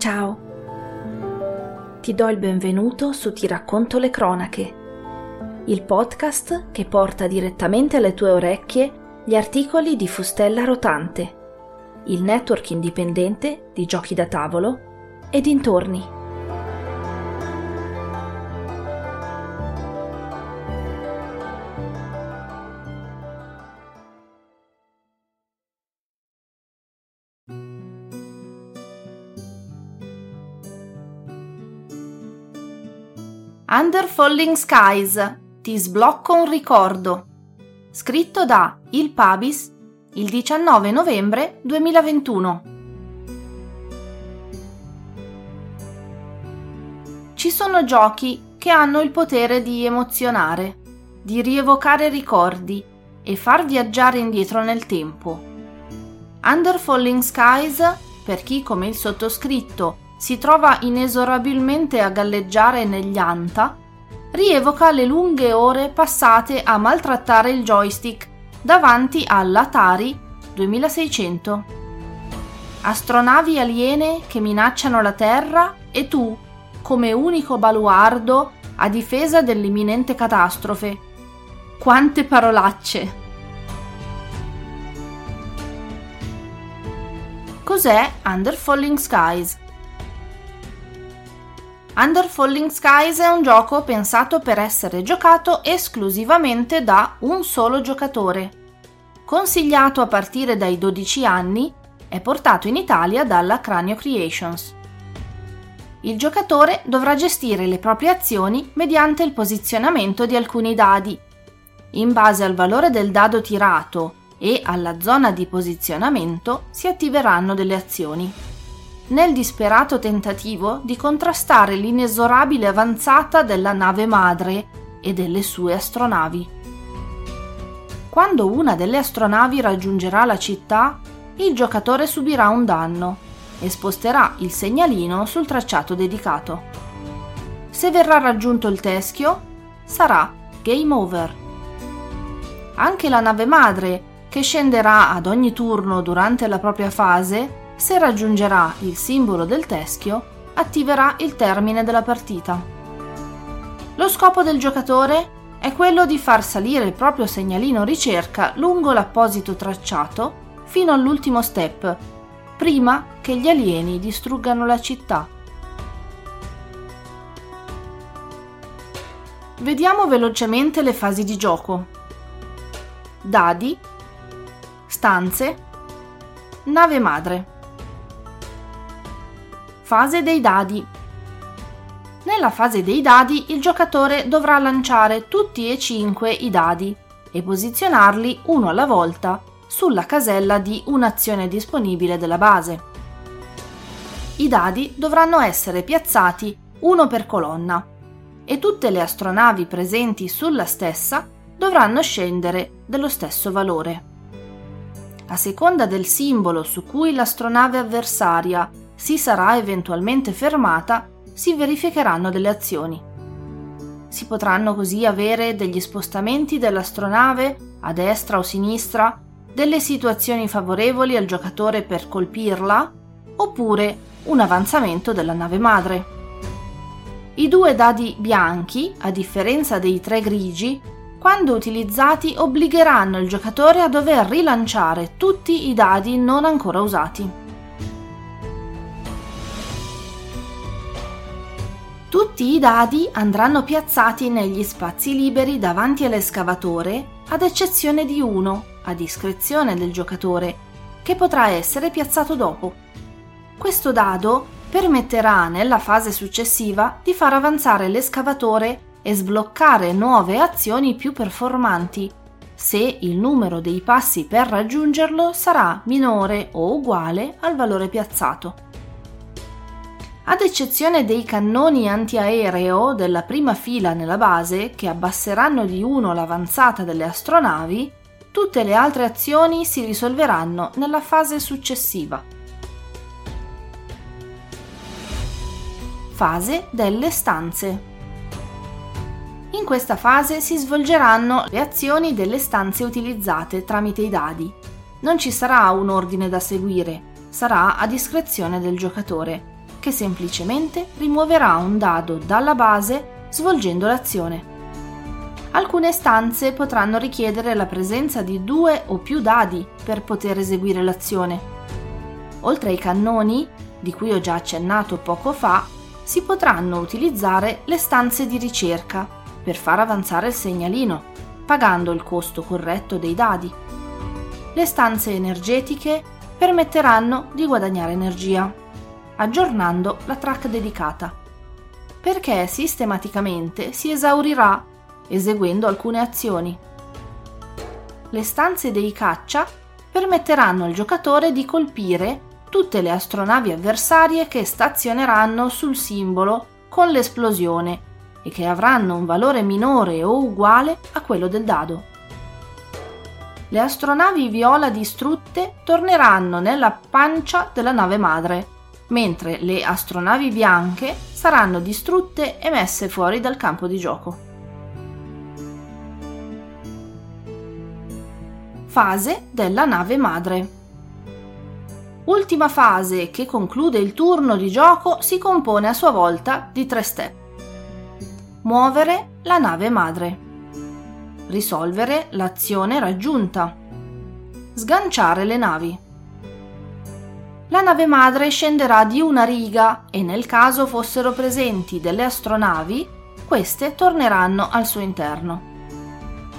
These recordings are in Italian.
Ciao, ti do il benvenuto su Ti racconto le cronache, il podcast che porta direttamente alle tue orecchie gli articoli di Fustella Rotante, il network indipendente di giochi da tavolo e dintorni. Under Falling Skies, ti sblocco un ricordo. Scritto da Il Pabis il 19 novembre 2021. Ci sono giochi che hanno il potere di emozionare, di rievocare ricordi e far viaggiare indietro nel tempo. Under Falling Skies, per chi come il sottoscritto si trova inesorabilmente a galleggiare negli anta, rievoca le lunghe ore passate a maltrattare il joystick davanti all'Atari 2600. Astronavi aliene che minacciano la Terra e tu, come unico baluardo a difesa dell'imminente catastrofe. Quante parolacce! Cos'è Under Falling Skies? Under Falling Skies è un gioco pensato per essere giocato esclusivamente da un solo giocatore. Consigliato a partire dai 12 anni, è portato in Italia dalla Cranio Creations. Il giocatore dovrà gestire le proprie azioni mediante il posizionamento di alcuni dadi. In base al valore del dado tirato e alla zona di posizionamento si attiveranno delle azioni nel disperato tentativo di contrastare l'inesorabile avanzata della nave madre e delle sue astronavi. Quando una delle astronavi raggiungerà la città, il giocatore subirà un danno e sposterà il segnalino sul tracciato dedicato. Se verrà raggiunto il teschio, sarà game over. Anche la nave madre, che scenderà ad ogni turno durante la propria fase, se raggiungerà il simbolo del teschio, attiverà il termine della partita. Lo scopo del giocatore è quello di far salire il proprio segnalino ricerca lungo l'apposito tracciato fino all'ultimo step, prima che gli alieni distruggano la città. Vediamo velocemente le fasi di gioco. Dadi, stanze, nave madre. Fase dei dadi. Nella fase dei dadi il giocatore dovrà lanciare tutti e cinque i dadi e posizionarli uno alla volta sulla casella di un'azione disponibile della base. I dadi dovranno essere piazzati uno per colonna e tutte le astronavi presenti sulla stessa dovranno scendere dello stesso valore. A seconda del simbolo su cui l'astronave avversaria si sarà eventualmente fermata, si verificheranno delle azioni. Si potranno così avere degli spostamenti dell'astronave a destra o sinistra, delle situazioni favorevoli al giocatore per colpirla, oppure un avanzamento della nave madre. I due dadi bianchi, a differenza dei tre grigi, quando utilizzati obbligheranno il giocatore a dover rilanciare tutti i dadi non ancora usati. Tutti i dadi andranno piazzati negli spazi liberi davanti all'escavatore, ad eccezione di uno, a discrezione del giocatore, che potrà essere piazzato dopo. Questo dado permetterà nella fase successiva di far avanzare l'escavatore e sbloccare nuove azioni più performanti, se il numero dei passi per raggiungerlo sarà minore o uguale al valore piazzato. Ad eccezione dei cannoni antiaereo della prima fila nella base, che abbasseranno di uno l'avanzata delle astronavi, tutte le altre azioni si risolveranno nella fase successiva. Fase delle stanze. In questa fase si svolgeranno le azioni delle stanze utilizzate tramite i dadi. Non ci sarà un ordine da seguire, sarà a discrezione del giocatore che semplicemente rimuoverà un dado dalla base svolgendo l'azione. Alcune stanze potranno richiedere la presenza di due o più dadi per poter eseguire l'azione. Oltre ai cannoni, di cui ho già accennato poco fa, si potranno utilizzare le stanze di ricerca per far avanzare il segnalino, pagando il costo corretto dei dadi. Le stanze energetiche permetteranno di guadagnare energia, aggiornando la track dedicata, perché sistematicamente si esaurirà eseguendo alcune azioni. Le stanze dei caccia permetteranno al giocatore di colpire tutte le astronavi avversarie che stazioneranno sul simbolo con l'esplosione e che avranno un valore minore o uguale a quello del dado. Le astronavi viola distrutte torneranno nella pancia della nave madre, mentre le astronavi bianche saranno distrutte e messe fuori dal campo di gioco. Fase della nave madre. Ultima fase che conclude il turno di gioco si compone a sua volta di tre step. Muovere la nave madre. Risolvere l'azione raggiunta. Sganciare le navi. La nave madre scenderà di una riga e nel caso fossero presenti delle astronavi, queste torneranno al suo interno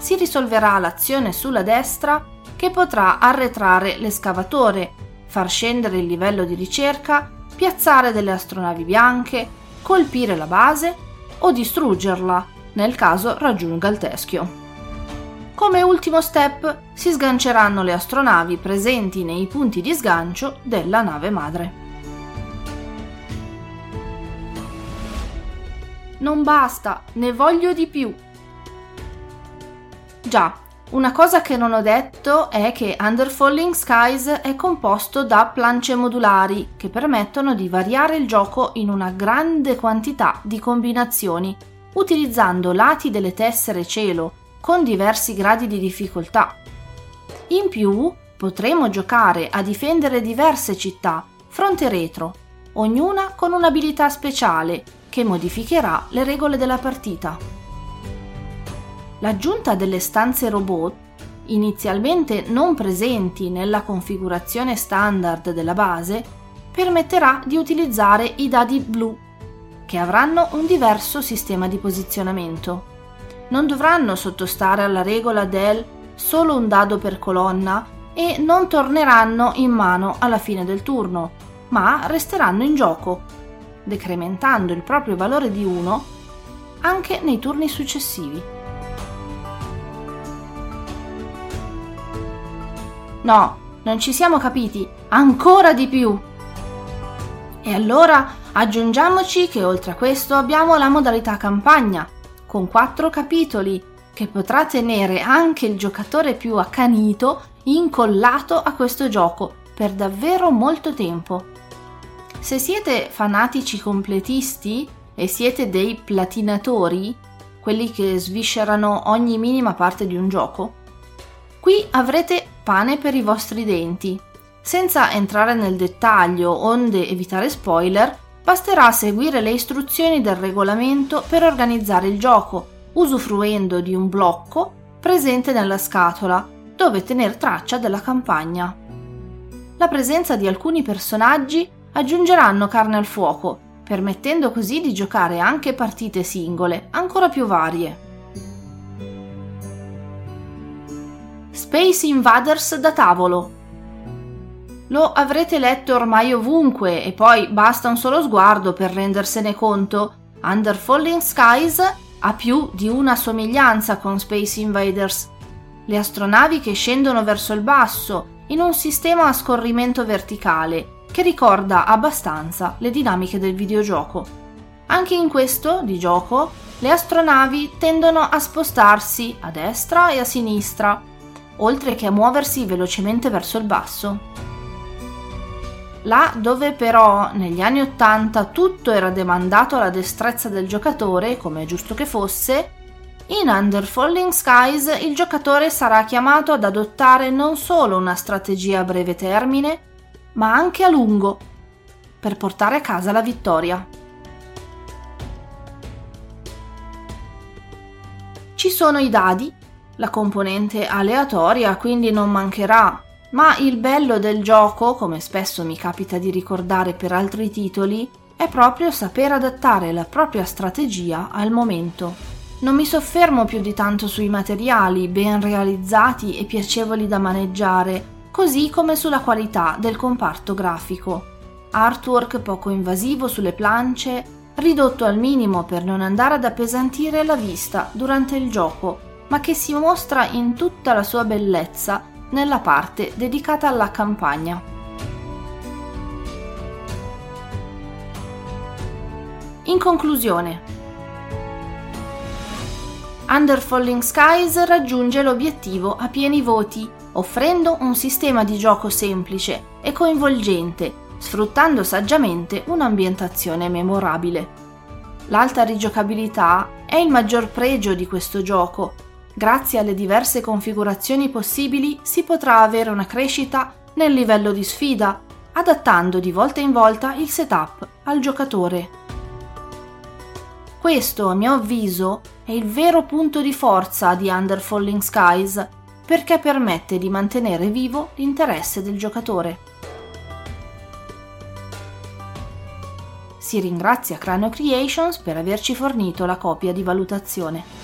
si risolverà l'azione sulla destra che potrà arretrare l'escavatore, far scendere il livello di ricerca, piazzare delle astronavi bianche, colpire la base o distruggerla nel caso raggiunga il teschio. Come ultimo step si sganceranno le astronavi presenti nei punti di sgancio della nave madre. Non basta, ne voglio di più. Già, una cosa che non ho detto è che Under Falling Skies è composto da plance modulari che permettono di variare il gioco in una grande quantità di combinazioni, utilizzando lati delle tessere cielo con diversi gradi di difficoltà. In più, potremo giocare a difendere diverse città, fronte retro, ognuna con un'abilità speciale che modificherà le regole della partita. L'aggiunta delle stanze robot, inizialmente non presenti nella configurazione standard della base, permetterà di utilizzare i dadi blu, che avranno un diverso sistema di posizionamento. Non dovranno sottostare alla regola del solo un dado per colonna e non torneranno in mano alla fine del turno, ma resteranno in gioco, decrementando il proprio valore di 1 anche nei turni successivi. No, non ci siamo capiti, ancora di più. E allora aggiungiamoci che oltre a questo abbiamo la modalità campagna, con quattro capitoli, che potrà tenere anche il giocatore più accanito incollato a questo gioco per davvero molto tempo. Se siete fanatici completisti e siete dei platinatori, quelli che sviscerano ogni minima parte di un gioco, qui avrete pane per i vostri denti. Senza entrare nel dettaglio, onde evitare spoiler, basterà seguire le istruzioni del regolamento per organizzare il gioco, usufruendo di un blocco presente nella scatola, dove tener traccia della campagna. La presenza di alcuni personaggi aggiungeranno carne al fuoco, permettendo così di giocare anche partite singole, ancora più varie. Space Invaders da tavolo. Lo avrete letto ormai ovunque e poi basta un solo sguardo per rendersene conto. Under Falling Skies ha più di una somiglianza con Space Invaders. Le astronavi che scendono verso il basso in un sistema a scorrimento verticale che ricorda abbastanza le dinamiche del videogioco. Anche in questo, di gioco, le astronavi tendono a spostarsi a destra e a sinistra oltre che a muoversi velocemente verso il basso. Là dove però negli anni Ottanta tutto era demandato alla destrezza del giocatore, come è giusto che fosse, in Under Falling Skies il giocatore sarà chiamato ad adottare non solo una strategia a breve termine, ma anche a lungo. per portare a casa la vittoria. Ci sono i dadi, la componente aleatoria quindi non mancherà, ma il bello del gioco, come spesso mi capita di ricordare per altri titoli, è proprio saper adattare la propria strategia al momento. Non mi soffermo più di tanto sui materiali ben realizzati e piacevoli da maneggiare, così come sulla qualità del comparto grafico. Artwork poco invasivo sulle plance, ridotto al minimo per non andare ad appesantire la vista durante il gioco, ma che si mostra in tutta la sua bellezza nella parte dedicata alla campagna. In conclusione, Under Falling Skies raggiunge l'obiettivo a pieni voti, offrendo un sistema di gioco semplice e coinvolgente, sfruttando saggiamente un'ambientazione memorabile. L'alta rigiocabilità è il maggior pregio di questo gioco Grazie alle diverse configurazioni possibili si potrà avere una crescita nel livello di sfida, adattando di volta in volta il setup al giocatore. Questo, a mio avviso, è il vero punto di forza di Under Falling Skies, perché permette di mantenere vivo l'interesse del giocatore. Si ringrazia Crano Creations per averci fornito la copia di valutazione.